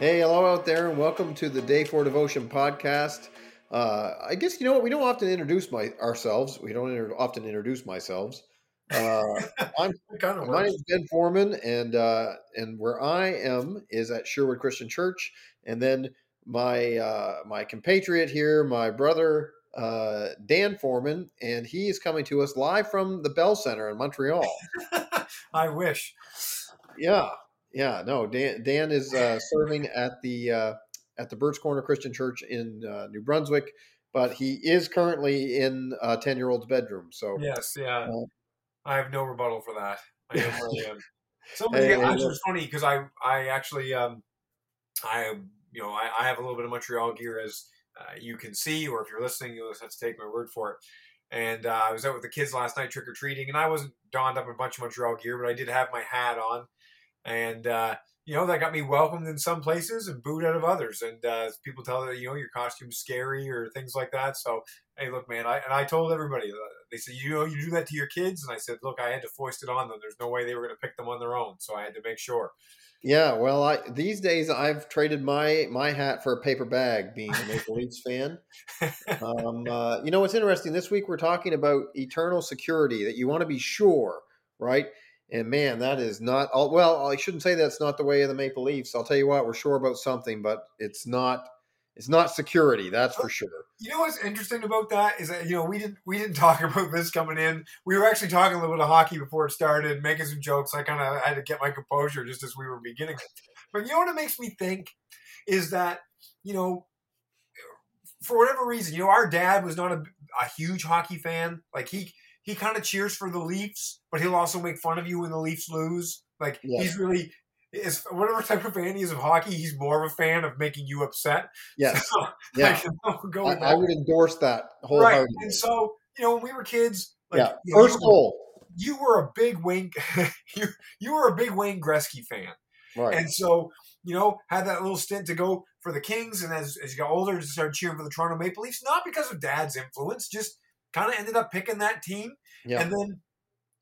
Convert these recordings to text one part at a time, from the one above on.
Hey, hello out there, and welcome to the Day for Devotion podcast. Uh, I guess you know what we don't often introduce my ourselves. We don't inter- often introduce myself. Uh, I'm kind of my name is Ben Foreman, and uh, and where I am is at Sherwood Christian Church, and then my uh, my compatriot here, my brother uh, Dan Foreman, and he is coming to us live from the Bell Center in Montreal. I wish. Yeah, yeah, no. Dan Dan is uh, serving at the uh, at the Birch Corner Christian Church in uh, New Brunswick, but he is currently in a ten year old's bedroom. So Yes, yeah. Uh, I have no rebuttal for that. I am where I am. Somebody Hey, hey, actually it's funny because I I actually um I you know I, I have a little bit of Montreal gear as uh, you can see, or if you're listening, you'll just have to take my word for it. And uh, I was out with the kids last night trick or treating, and I wasn't donned up in a bunch of Montreal gear, but I did have my hat on, and uh, you know that got me welcomed in some places and booed out of others. And uh, people tell that you know your costume's scary or things like that. So hey, look, man, I and I told everybody. uh, They said, you know, you do that to your kids, and I said, look, I had to foist it on them. There's no way they were going to pick them on their own, so I had to make sure. yeah, well, I these days I've traded my my hat for a paper bag, being a Maple Leafs fan. Um, uh, you know what's interesting? This week we're talking about eternal security that you want to be sure, right? And man, that is not all. Well, I shouldn't say that's not the way of the Maple Leafs. I'll tell you what, we're sure about something, but it's not. It's not security, that's for sure. You know what's interesting about that is that you know we didn't we didn't talk about this coming in. We were actually talking a little bit of hockey before it started, making some jokes. I kind of had to get my composure just as we were beginning. But you know what it makes me think is that you know for whatever reason, you know our dad was not a, a huge hockey fan. Like he he kind of cheers for the Leafs, but he'll also make fun of you when the Leafs lose. Like Yeah. he's really is whatever type of fan he is of hockey, he's more of a fan of making you upset. Yes, So, yeah, I go I, I would endorse that right. And so, you know, when we were kids, like yeah, you, know, first goal, you were a big Wayne you you were a big Wayne Gretzky fan. right? And so, you know, had that little stint to go for the Kings and as, as you got older just started cheering for the Toronto Maple Leafs, not because of dad's influence, just kind of ended up picking that team. yeah, And then,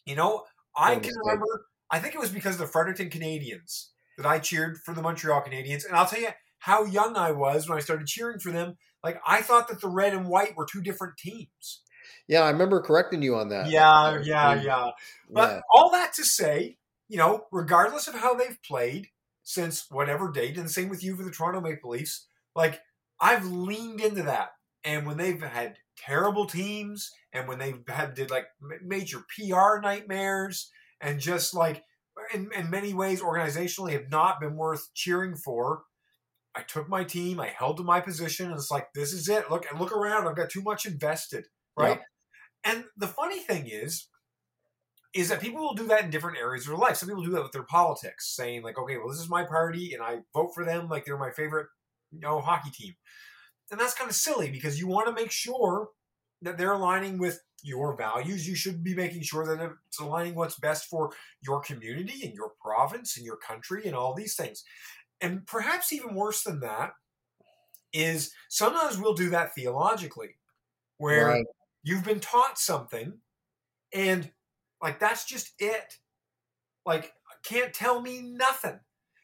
you know, I can remember I think it was because of the Fredericton Canadiens that I cheered for the Montreal Canadiens. And I'll tell you how young I was when I started cheering for them. Like I thought that the red and white were two different teams. yeah. I remember correcting you on that. Yeah, yeah, yeah. But yeah. all that to say, you know, regardless of how they've played since whatever date, and same with you for the Toronto Maple Leafs, like I've leaned into that. And when they've had terrible teams, and when they've had did like major PR nightmares, and just like in, in many ways organizationally have not been worth cheering for. I took my team, I held to my position, and it's like this is it. Look and look around. I've got too much invested, right? And the funny thing is, is that people will do that in different areas of their life. Some people do that with their politics, saying like, okay, well, this is my party, and I vote for them like they're my favorite, you know, hockey team. And that's kind of silly because you want to make sure that they're aligning with your values. You should be making sure that it's aligning what's best for your community and your province and your country and all these things. And perhaps even worse than that is sometimes we'll do that theologically, where Right. you've been taught something and like that's just it like can't tell me nothing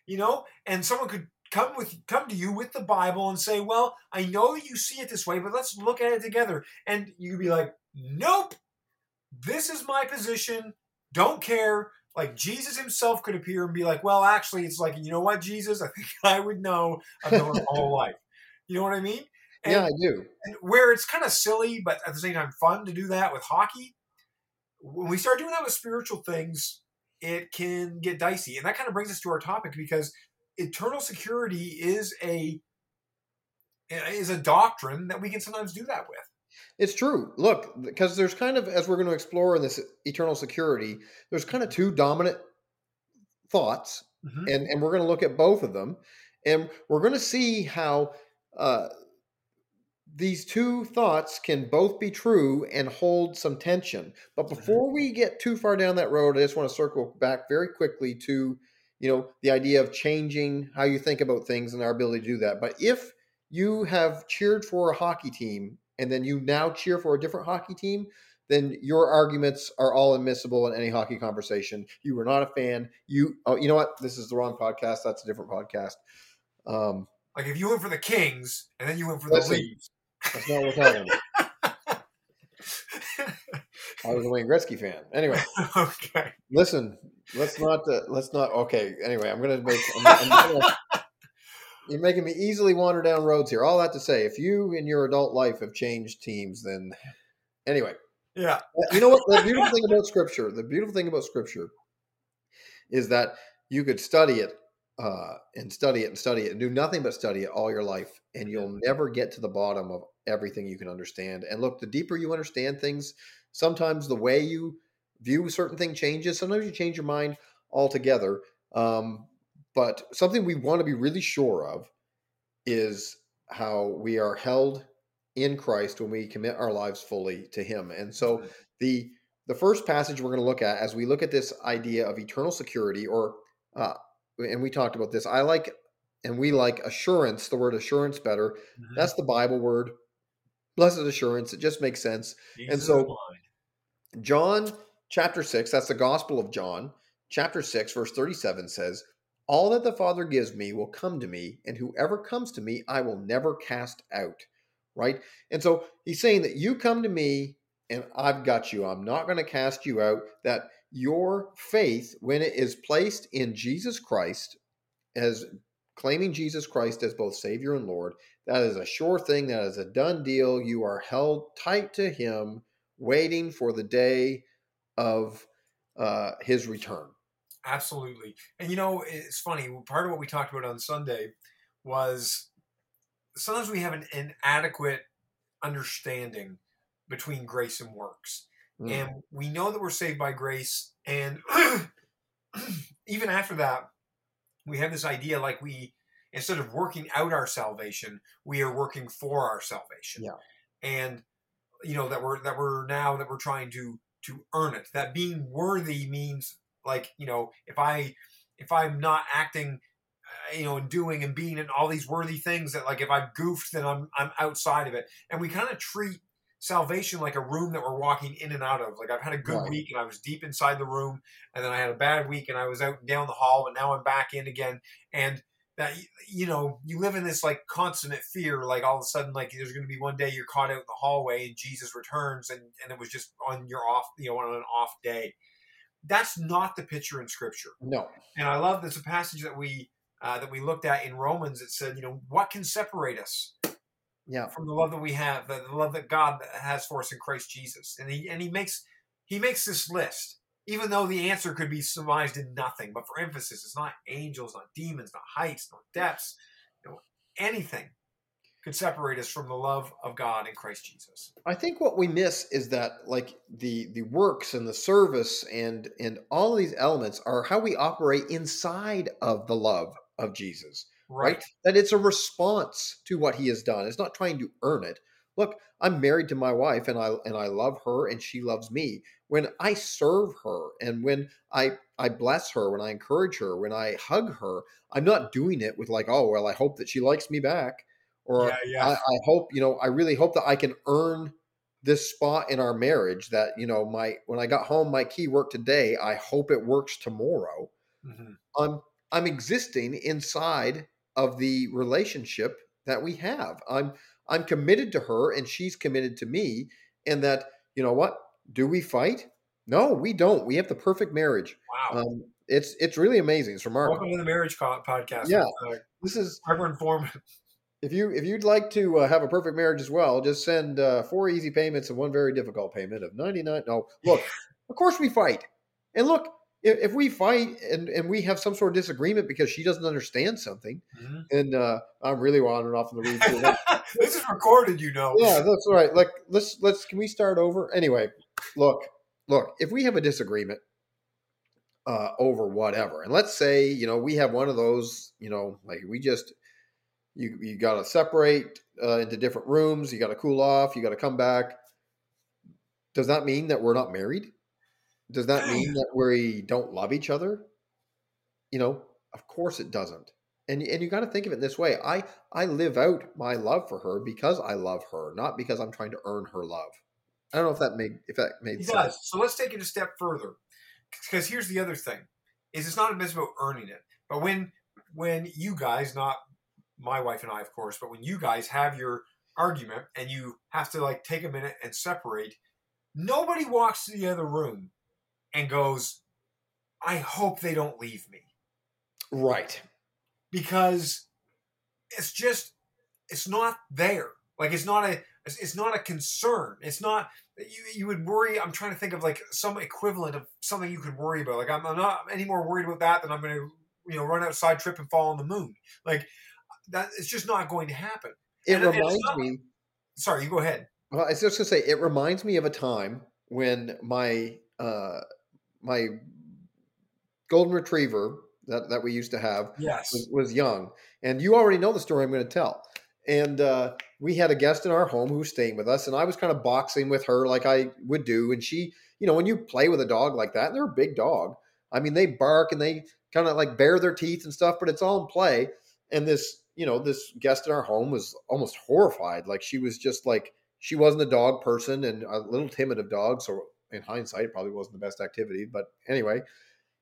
you know and someone could come with come to you with the bible and say well i know you see it this way but let's look at it together. And you'd be like nope. This is my position. Don't care. Like jesus himself could appear and be like well actually it's like you know what jesus? I think i would know i've known my whole life. You know what i mean? And- yeah, I do. and where it's kind of silly, but at the same time fun to do that with hockey. When we start doing that with spiritual things, it can get dicey, and that kind of brings us to our topic because eternal security is a is a doctrine that we can sometimes do that with. It's true. Look, because there's kind of, as we're going to explore in this eternal security, there's kind of two dominant thoughts, Mhm. and, and we're going to look at both of them. And we're going to see how uh, these two thoughts can both be true and hold some tension. But before we get too far down that road, I just want to circle back very quickly to, you know, the idea of changing how you think about things and our ability to do that. But if you have cheered for a hockey team and then you now cheer for a different hockey team, then your arguments are all admissible in any hockey conversation. You were not a fan. You, oh, you know what? This is the wrong podcast. That's a different podcast. Um, like if you went for the Kings and then you went for the Leafs. that's not what's happening. I was a Wayne Gretzky fan. Anyway, okay. listen. Let's not. Uh, let's not. Okay. Anyway, I'm gonna make. I'm, I'm gonna, you're making me easily wander down roads here. All that to say, if you in your adult life have changed teams, then anyway, Yeah. you know what? The beautiful thing about Scripture, the beautiful thing about Scripture, is that you could study it uh, and study it and study it and do nothing but study it all your life, and you'll never get to the bottom of everything you can understand. And look, the deeper you understand things, sometimes the way you view certain thing changes. Sometimes you change your mind altogether. Um, but something we want to be really sure of is how we are held in Christ when we commit our lives fully to Him. And so Mhm. the the first passage we're going to look at as we look at this idea of eternal security, or uh, and we talked about this. I like and we like assurance. The word assurance better. Mhm. That's the Bible word. Blessed assurance. It just makes sense. Jesus so- John chapter 6, that's the Gospel of John, chapter 6, verse 37 says, All that the Father gives me will come to me, and whoever comes to me, I will never cast out. Right? And so he's saying that you come to me, and I've got you. I'm not going to cast you out. That your faith, when it is placed in Jesus Christ, as claiming Jesus Christ as both Savior and Lord, that is a sure thing. That is a done deal. You are held tight to Him, waiting for the day of uh, His return. Absolutely. And you know, it's funny. Part of what we talked about on Sunday was sometimes we have an inadequate understanding between grace and works. Mm. And we know that we're saved by grace. And even after that, we have this idea like we, instead of working out our salvation, we are working for our salvation. Yeah. And, you know, that we're, that we're now, that we're trying to, to earn it. That being worthy means like, you know, if I, if I'm not acting, uh, you know, and doing and being and all these worthy things that like if I've goofed, then I'm, I'm outside of it. And we kind of treat salvation like a room that we're walking in and out of. Like I've had a good Right. week and I was deep inside the room, and then I had a bad week and I was out and down the hall, but now I'm back in again. And that you know, you live in this like constant fear, like all of a sudden, like there's going to be one day you're caught out in the hallway and Jesus returns, and and it was just on your off, you know, on an off day. That's not the picture in Scripture. No. And I love there's a passage that we uh, that we looked at in Romans that said, you know, what can separate us Yeah. from the love that we have, the, the love that God has for us in Christ Jesus. And he and he makes he makes this list, even though the answer could be surmised in nothing. But for emphasis, it's not angels, not demons, not heights, not depths, you know, anything could separate us from the love of God in Christ Jesus. I think what we miss is that like the the works and the service and and all of these elements are how we operate inside of the love of Jesus. right? That it's a response to what he has done. It's not trying to earn it. Look, I'm married to my wife and I and I love her and she loves me. When I serve her and when I I bless her, when I encourage her, when I hug her, I'm not doing it with like, oh well, I hope that she likes me back. Or yeah, yeah. I, I hope, you know, I really hope that I can earn this spot in our marriage that, you know, my when I got home, my key worked today. I hope it works tomorrow. Mhm. I'm I'm existing inside of the relationship that we have. I'm I'm committed to her and she's committed to me and that you know what? Do we fight? No, we don't. We have the perfect marriage. Wow. Um it's it's really amazing. It's remarkable. Welcome to the Marriage Co- Podcast. Yeah. uh, This is Reverend Foreman. if you if you'd like to uh, have a perfect marriage as well, just send uh, four easy payments and one very difficult payment of 99 No, look, of course we fight. And look, if, if we fight and, and we have some sort of disagreement because she doesn't understand something, Mhm. and uh, I'm really wandering off in the weeds. this is recorded, you know. yeah, that's all right. Like let's let's can we start over? Anyway, look, look, if we have a disagreement uh over whatever, and let's say, you know, we have one of those, you know, like we just you you gotta separate uh, into different rooms, you gotta cool off, you gotta come back. Does that mean that we're not married? Does that mean that we don't love each other? You know, of course it doesn't. And and you got to think of it this way. I I live out my love for her because I love her, not because I'm trying to earn her love. I don't know if that made if that made He sense. does. So let's take it a step further. Because here's the other thing: is it's not about earning it, but when when you guys, not my wife and I, of course, but when you guys have your argument and you have to like take a minute and separate, nobody walks to the other room and goes, I hope they don't leave me. Right. Because it's just, it's not there. Like it's not a, it's not a concern. It's not, you, you would worry. I'm trying to think of like some equivalent of something you could worry about. Like I'm, I'm not any more worried about that than I'm going to, you know, run outside, trip, and fall on the moon. Like that, it's just not going to happen. It And- and reminds not- me. Sorry, you go ahead. Well, I was just gonna say it reminds me of a time when my uh, my golden retriever that, that we used to have Yes. was, was young, and you already know the story I'm going to tell. And uh, we had a guest in our home who was staying with us, and I was kind of boxing with her like I would do. And she, you know, when you play with a dog like that, they're a big dog. I mean, they bark and they kind of like bare their teeth and stuff, but it's all in play. And this, you know, this guest in our home was almost horrified. Like she was just like she wasn't a dog person and a little timid of dogs. So in hindsight, it probably wasn't the best activity. But anyway,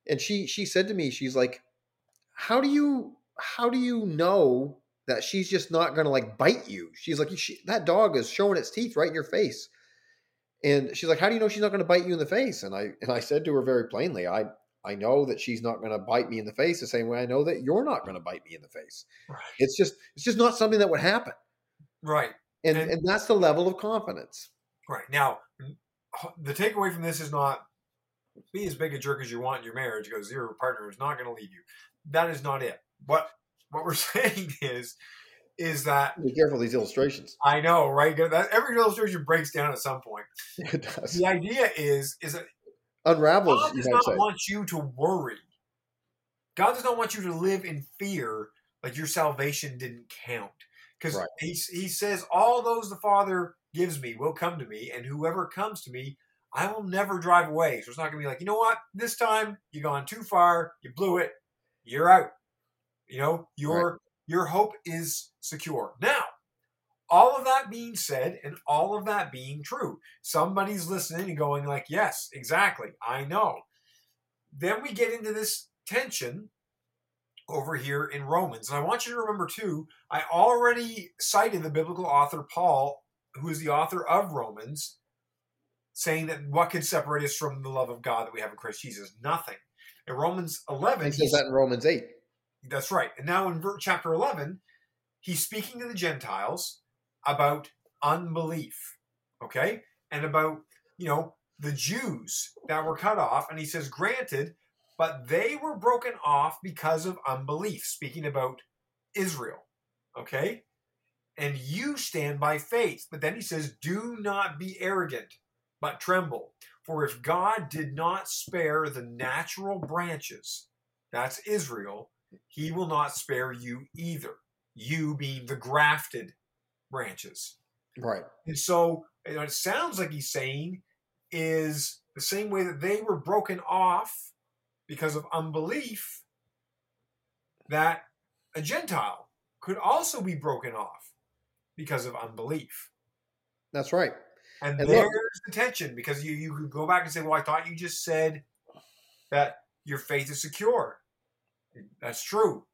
and she she said to me, she's like, "How do you how do you know that she's just not going to like bite you?" She's like, she, "That dog is showing its teeth right in your face." And she's like, "How do you know she's not going to bite you in the face?" And I and I said to her very plainly, "I I know that she's not going to bite me in the face the same way I know that you're not going to bite me in the face. Right. It's just it's just not something that would happen." Right. And And- and that's the level of confidence. Right. Now, the takeaway from this is not be as big a jerk as you want in your marriage because your partner is not going to leave you. That is not it. What what we're saying is is that Be careful these illustrations. I know, right? That every illustration breaks down at some point. It does. The idea is is that Unravels, God does not say. want you to worry. God does not want you to live in fear like your salvation didn't count. Because Right. he, he says, All those the Father gives me will come to me, and whoever comes to me, I will never drive away. So it's not going to be like, you know what? This time you've gone too far, you blew it, you're out. You know, your your hope is secure. Now, all of that being said, and all of that being true, somebody's listening and going like, "Yes, exactly, I know." Then we get into this tension over here in Romans, and I want you to remember too. I already cited the biblical author Paul, who is the author of Romans, saying that what can separate us from the love of God that we have in Christ Jesus? Nothing. In Romans eleven, He says that in Romans 8. That's right. And now in chapter 11, he's speaking to the Gentiles about unbelief, okay? And about, you know, the Jews that were cut off. And he says, granted, but they were broken off because of unbelief, speaking about Israel, okay? And you stand by faith. But then he says, do not be arrogant, but tremble. For if God did not spare the natural branches, that's Israel, he will not spare you either. You being the grafted branches. Right. And so it sounds like he's saying is the same way that they were broken off because of unbelief, that a Gentile could also be broken off because of unbelief. That's right. And, And there's look- the tension because you, you could go back and say, well, I thought you just said that your faith is secure. That's true.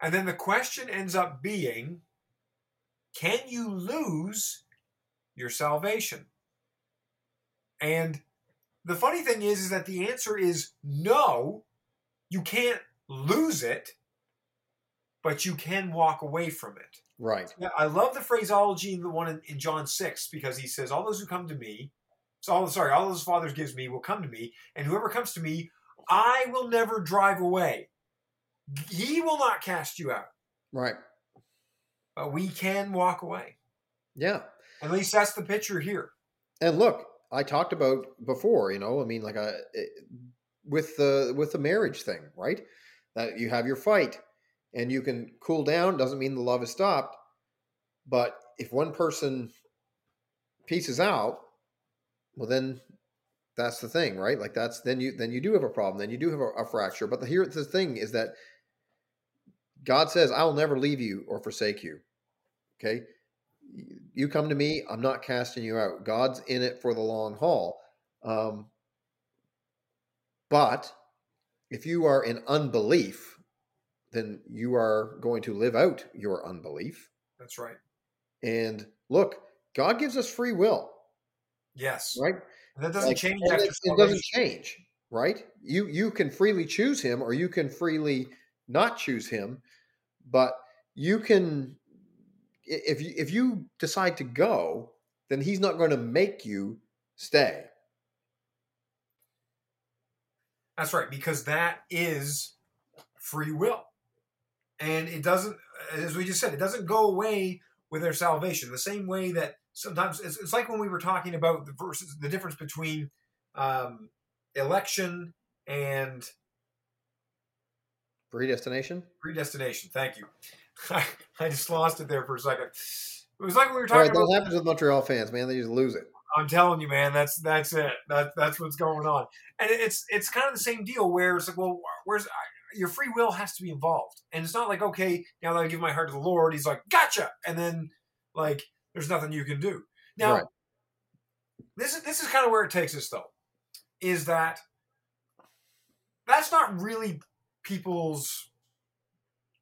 And then the question ends up being can you lose your salvation? And the funny thing is, is that the answer is no, you can't lose it, but you can walk away from it. Right. I love the phraseology in the one in, in John 6 because he says, All those who come to me, so all sorry, all those fathers gives me will come to me, and whoever comes to me, I will never drive away. He will not cast you out, Right. but we can walk away. Yeah. At least that's the picture here. And look, I talked about before, you know, I mean, like a eh, with the with the marriage thing, right? That you have your fight, and you can cool down. Doesn't mean the love is stopped, but if one person pieces out, well, then that's the thing, right? Like that's then you then you do have a problem. Then you do have a, a fracture. But the, here the thing is that God says, "I will never leave you or forsake you." Okay, you come to me i'm not casting you out god's in it for the long haul um, but if you are in unbelief then you are going to live out your unbelief. That's right. And look, God gives us free will, Yes. right? And that doesn't Like, change it, it doesn't change, right? You you can freely choose him or you can freely not choose him, but you can if you if you decide to go, then he's not going to make you stay. That's right, because that is free will. And it doesn't, as we just said, it doesn't go away with their salvation. The same way that sometimes it's, it's like when we were talking about the verses, the difference between um, election and Predestination? predestination. Thank you. I, I just lost it there for a second. It was like we were All right, talking that about. happens with Montreal fans, man. They just lose it. I'm telling you, man, that's that's it. That that's what's going on, and it's it's kind of the same deal where it's like, well, where's your free will has to be involved, and it's not like okay, now that I give my heart to the Lord, He's like, gotcha, and then like there's nothing you can do. Now, Right. this is this is kind of where it takes us though, is that that's not really people's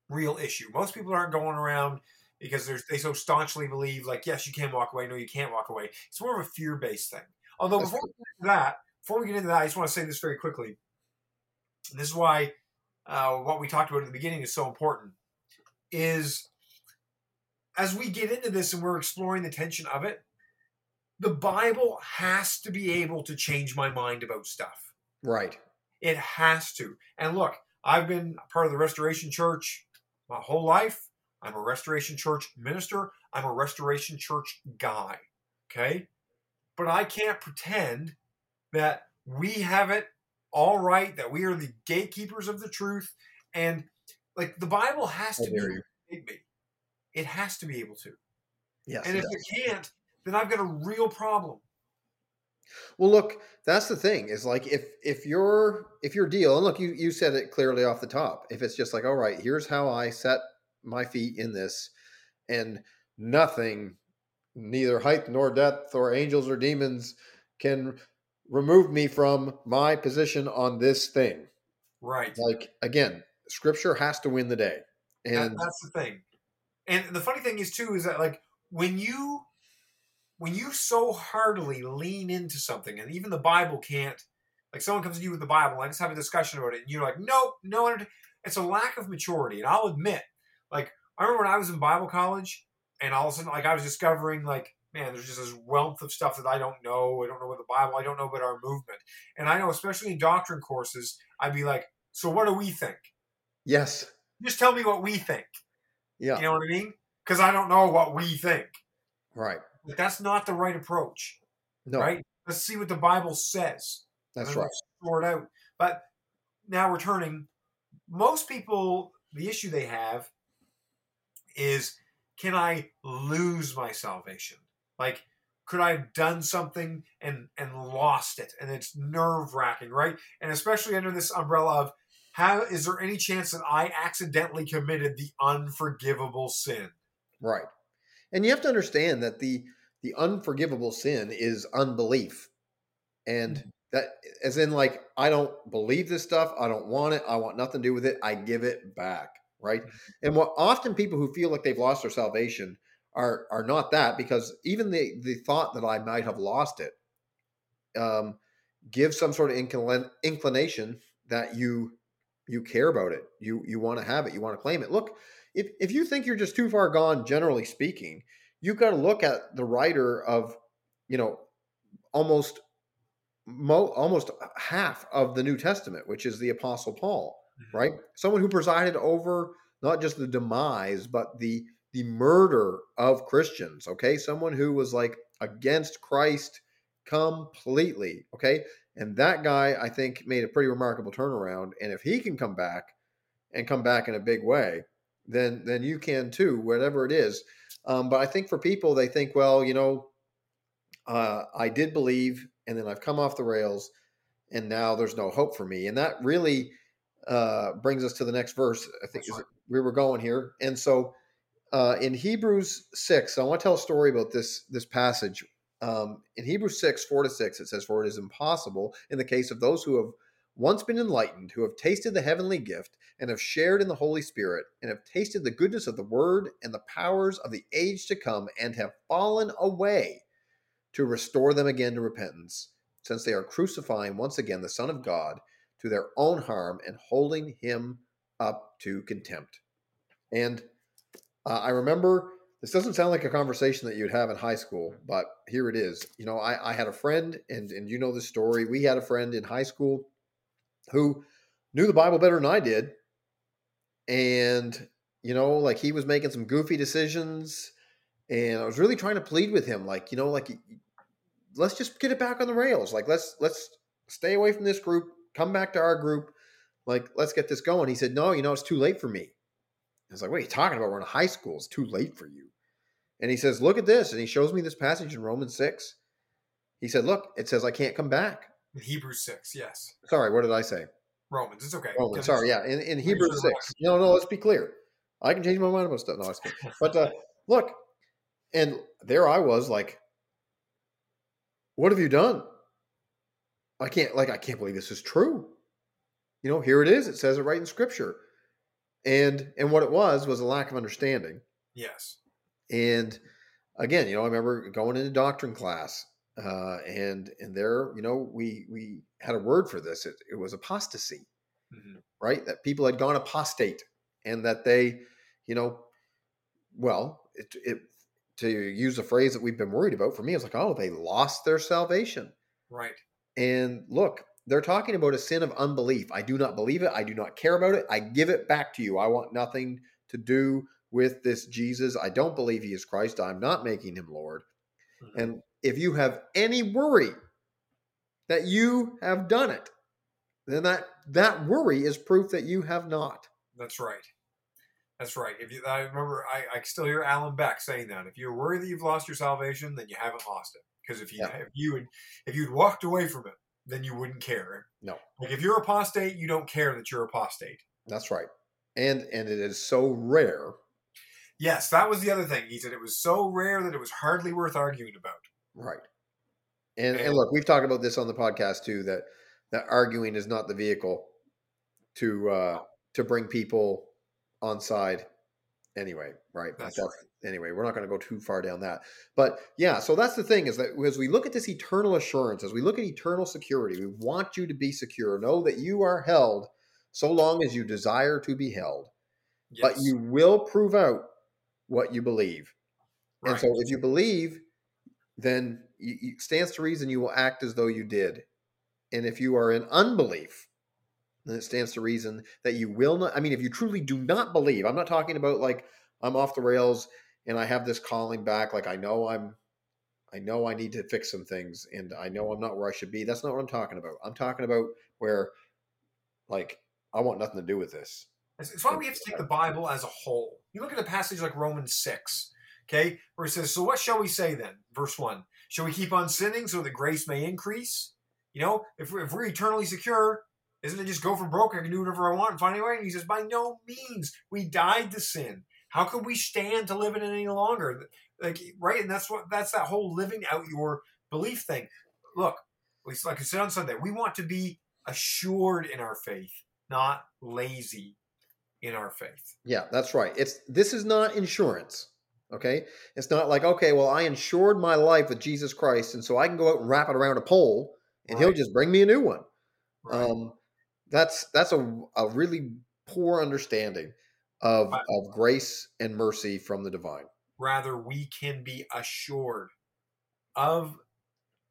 real issue. Most people aren't going around because they so staunchly believe like yes you can walk away no you can't walk away it's more of a fear-based thing although That's before we get into that before we get into that i just want to say this very quickly and this is why uh, what we talked about at the beginning is so important is as we get into this and we're exploring the tension of it the bible has to be able to change my mind about stuff Right. it has to. And look, I've been a part of the Restoration Church my whole life. I'm a Restoration Church minister. I'm a Restoration Church guy. Okay? But I can't pretend that we have it all right, that we are the gatekeepers of the truth. And like the Bible has to be dare able to. It has to be able to. Yes. And if does. it can't, then I've got a real problem. Well, look, that's the thing is like if if your if your deal and look, you you said it clearly off the top. If it's just like, all right, here's how I set my feet in this, and nothing, neither height nor depth or angels or demons, can remove me from my position on this thing. Right. Like again, Scripture has to win the day, That- and that's the thing. And the funny thing is too is that like when you when you so heartily lean into something, and even the Bible can't like someone comes to you with the Bible, and I just have a discussion about it, and you're like, nope, no, it's a lack of maturity. And I'll admit, like I remember when I was in Bible college, and all of a sudden, like I was discovering like. Man, there's just this wealth of stuff that I don't know. I don't know about the Bible. I don't know about our movement. And I know, especially in doctrine courses, I'd be like, "So what do we think? yes, Just tell me what we think." yeah, You know what I mean? Because I don't know what we think. right, But that's not the right approach, no, right? Let's see what the Bible says. that's right, Sort out. But now returning, most people, the issue they have is can I lose my salvation? Like, could I have done something and and lost it? And it's nerve wracking, right? And especially under this umbrella of how is there any chance that I accidentally committed the unforgivable sin? right. And you have to understand that the the unforgivable sin is unbelief, and Mhm. that as in like I don't believe this stuff. I don't want it. I want nothing to do with it. I give it back. Right. And what often people who feel like they've lost their salvation are are not that because even the the thought that I might have lost it um, gives some sort of inclin- inclination that you you care about it. You you want to have it. You want to claim it. Look, if if you think you're just too far gone, generally speaking, you've got to look at the writer of you know almost mo- almost half of the New Testament, which is the Apostle Paul mm-hmm. right? Someone who presided over not just the demise, but the the murder of Christians. Okay, someone who was like against Christ completely. Okay, and that guy I think made a pretty remarkable turnaround. And if he can come back and come back in a big way, then then you can too, whatever it is. Um, but I think for people, they think, well, you know, uh, I did believe, and then I've come off the rails, and now there's no hope for me. And that really uh, brings us to the next verse. I think right. we were going here, and so uh, in Hebrews six, I want to tell a story about this this passage. Um, in Hebrews six four to six, it says, "For it is impossible in the case of those who have once been enlightened, who have tasted the heavenly gift, and have shared in the Holy Spirit, and have tasted the goodness of the word and the powers of the age to come, and have fallen away, to restore them again to repentance, since they are crucifying once again the Son of God to their own harm and holding him up to contempt. And uh, I remember this doesn't sound like a conversation that you'd have in high school, but here it is. You know, I, I had a friend, and, and you know the story. We had a friend in high school who knew the Bible better than I did. And, you know, like he was making some goofy decisions. And I was really trying to plead with him, like, you know, like, let's just get it back on the rails. Like, let's, let's stay away from this group, come back to our group. Like, let's get this going. He said, no, you know, it's too late for me. I was like, what are you talking about? We're in high school. It's too late for you. And he says, look at this. And he shows me this passage in Romans 6. He said, look, it says I can't come back. Hebrews 6, yes. Sorry, what did I say? Romans, it's okay. Romans, sorry, yeah. In, in Hebrews 6. No, no, let's be clear. I can change my mind about stuff. No, it's good. But uh, look, and there I was like, what have you done? I can't, like, I can't believe this is true. You know, here it is. It says it right in scripture and and what it was was a lack of understanding. Yes. And again, you know, I remember going into doctrine class, uh, and and there, you know, we we had a word for this. It, it was apostasy, mm-hmm. right? That people had gone apostate, and that they, you know, well, it, it to use a phrase that we've been worried about. For me, it's like, oh, they lost their salvation, right? And look, they're talking about a sin of unbelief. I do not believe it. I do not care about it. I give it back to you. I want nothing to do with this Jesus. I don't believe he is Christ. I'm not making him Lord. Mm-hmm. And if you have any worry that you have done it, then that that worry is proof that you have not. That's right. That's right. If you, I remember, I, I still hear Alan Beck saying that. If you're worried that you've lost your salvation, then you haven't lost it. Because if you yeah. if you if you'd walked away from it, then you wouldn't care. No. Like if you're apostate, you don't care that you're apostate. That's right. And and it is so rare. Yes, that was the other thing. He said it was so rare that it was hardly worth arguing about. Right. And and, and look, we've talked about this on the podcast too that that arguing is not the vehicle to uh to bring people on side anyway, right? That's, that's right. Anyway, we're not going to go too far down that. But yeah, so that's the thing is that as we look at this eternal assurance, as we look at eternal security, we want you to be secure. Know that you are held so long as you desire to be held. Yes. But you will prove out what you believe. Right. And so if you believe, then it stands to reason you will act as though you did. And if you are in unbelief, then it stands to reason that you will not. I mean, if you truly do not believe, I'm not talking about like I'm off the rails and I have this calling back. Like I know I'm, I know I need to fix some things and I know I'm not where I should be. That's not what I'm talking about. I'm talking about where, like, I want nothing to do with this. It's why we have to take the Bible as a whole. You look at a passage like Romans 6, okay, where it says, So what shall we say then? Verse 1 Shall we keep on sinning so that grace may increase? You know, if we're, if we're eternally secure, isn't it just go for broke? I can do whatever I want and find a way. And he says, By no means. We died to sin. How could we stand to live in it any longer? Like right, and that's what that's that whole living out your belief thing. Look, like I said on Sunday, we want to be assured in our faith, not lazy in our faith. Yeah, that's right. It's this is not insurance. Okay, it's not like okay, well, I insured my life with Jesus Christ, and so I can go out and wrap it around a pole, and right. He'll just bring me a new one. Right. Um, that's that's a a really poor understanding of, of grace and mercy from the divine. Rather, we can be assured of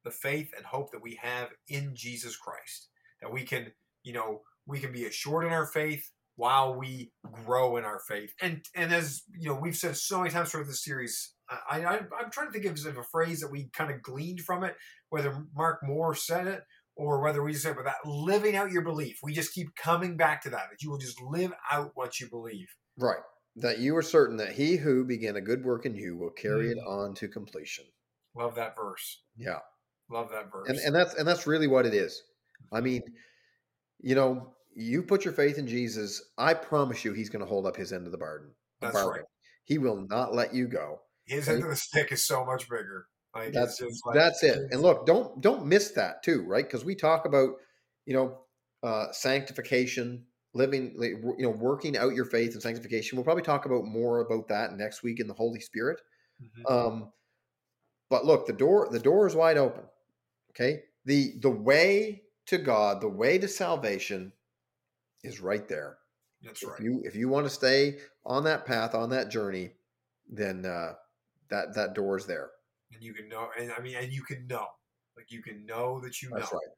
the faith and hope that we have in Jesus Christ. That we can, you know, we can be assured in our faith while we grow in our faith. And and as you know, we've said so many times throughout this series, I, I am trying to think of a phrase that we kind of gleaned from it, whether Mark Moore said it or whether we just say about that living out your belief. We just keep coming back to that, that you will just live out what you believe. Right. That you are certain that he who began a good work in you will carry mm. it on to completion. Love that verse. Yeah. Love that verse. And and that's and that's really what it is. I mean, you know, you put your faith in Jesus, I promise you he's going to hold up his end of the bargain. That's bargain. right. He will not let you go. His end of the stick is so much bigger. Like that's like, that's it. And look, don't don't miss that too, right? Because we talk about, you know, uh, sanctification, living, you know, working out your faith and sanctification. We'll probably talk about more about that next week in the Holy Spirit. Mhm. Um, but look, the door the door is wide open. Okay, the the way to God, the way to salvation, is right there. That's If right. you if you want to stay on that path, on that journey, then uh, that that door is there. and you can know and i mean and you can know like you can know that you That's know right.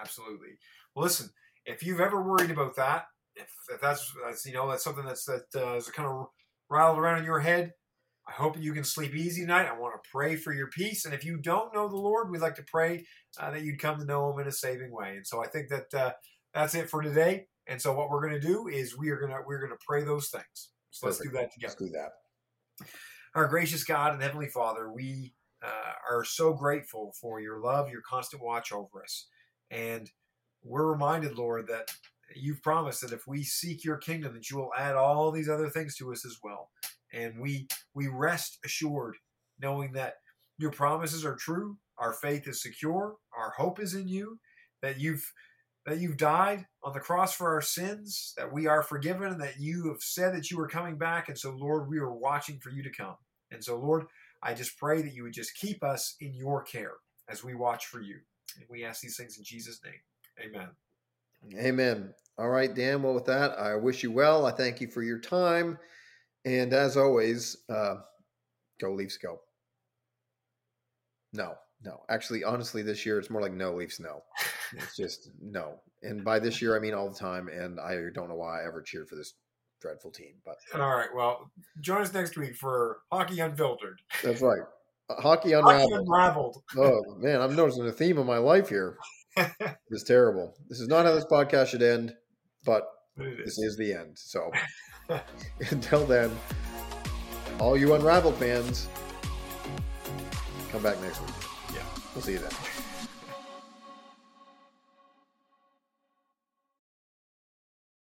absolutely well listen if you've ever worried about that if, if that's that's you know that's something that's that uh, is kind of rattled around in your head i hope you can sleep easy tonight i want to pray for your peace and if you don't know the lord we'd like to pray uh, that you'd come to know him in a saving way and so i think that uh, that's it for today and so what we're going to do is we are going to we're going to pray those things so let's do that together Let's do that. our gracious God and Heavenly Father, we uh, are so grateful for your love, your constant watch over us. And we're reminded, Lord, that you've promised that if we seek your kingdom, that you will add all these other things to us as well. And we we rest assured, knowing that your promises are true, our faith is secure, our hope is in you, that you've that you've died on the cross for our sins, that we are forgiven, and that you have said that you are coming back. And so, Lord, we are watching for you to come. And so, Lord, I just pray that you would just keep us in your care as we watch for you. And we ask these things in Jesus' name. Amen. Amen. All right, Dan. Well, with that, I wish you well. I thank you for your time, and as always, uh, go Leafs, go. No, no. Actually, honestly, this year it's more like no Leafs, no. It's just no. And by this year, I mean all the time. And I don't know why I ever cheered for this dreadful team, but All right. Well, join us next week for Hockey Unfiltered. that's right. Uh, Hockey Hockey unraveled. Unraveled. Oh man, I'm noticing a theme of my life here. It's terrible. This is not how this podcast should end, but it this is. is the end. So until then, all you unraveled fans, come back next week. Yeah. We'll see you then.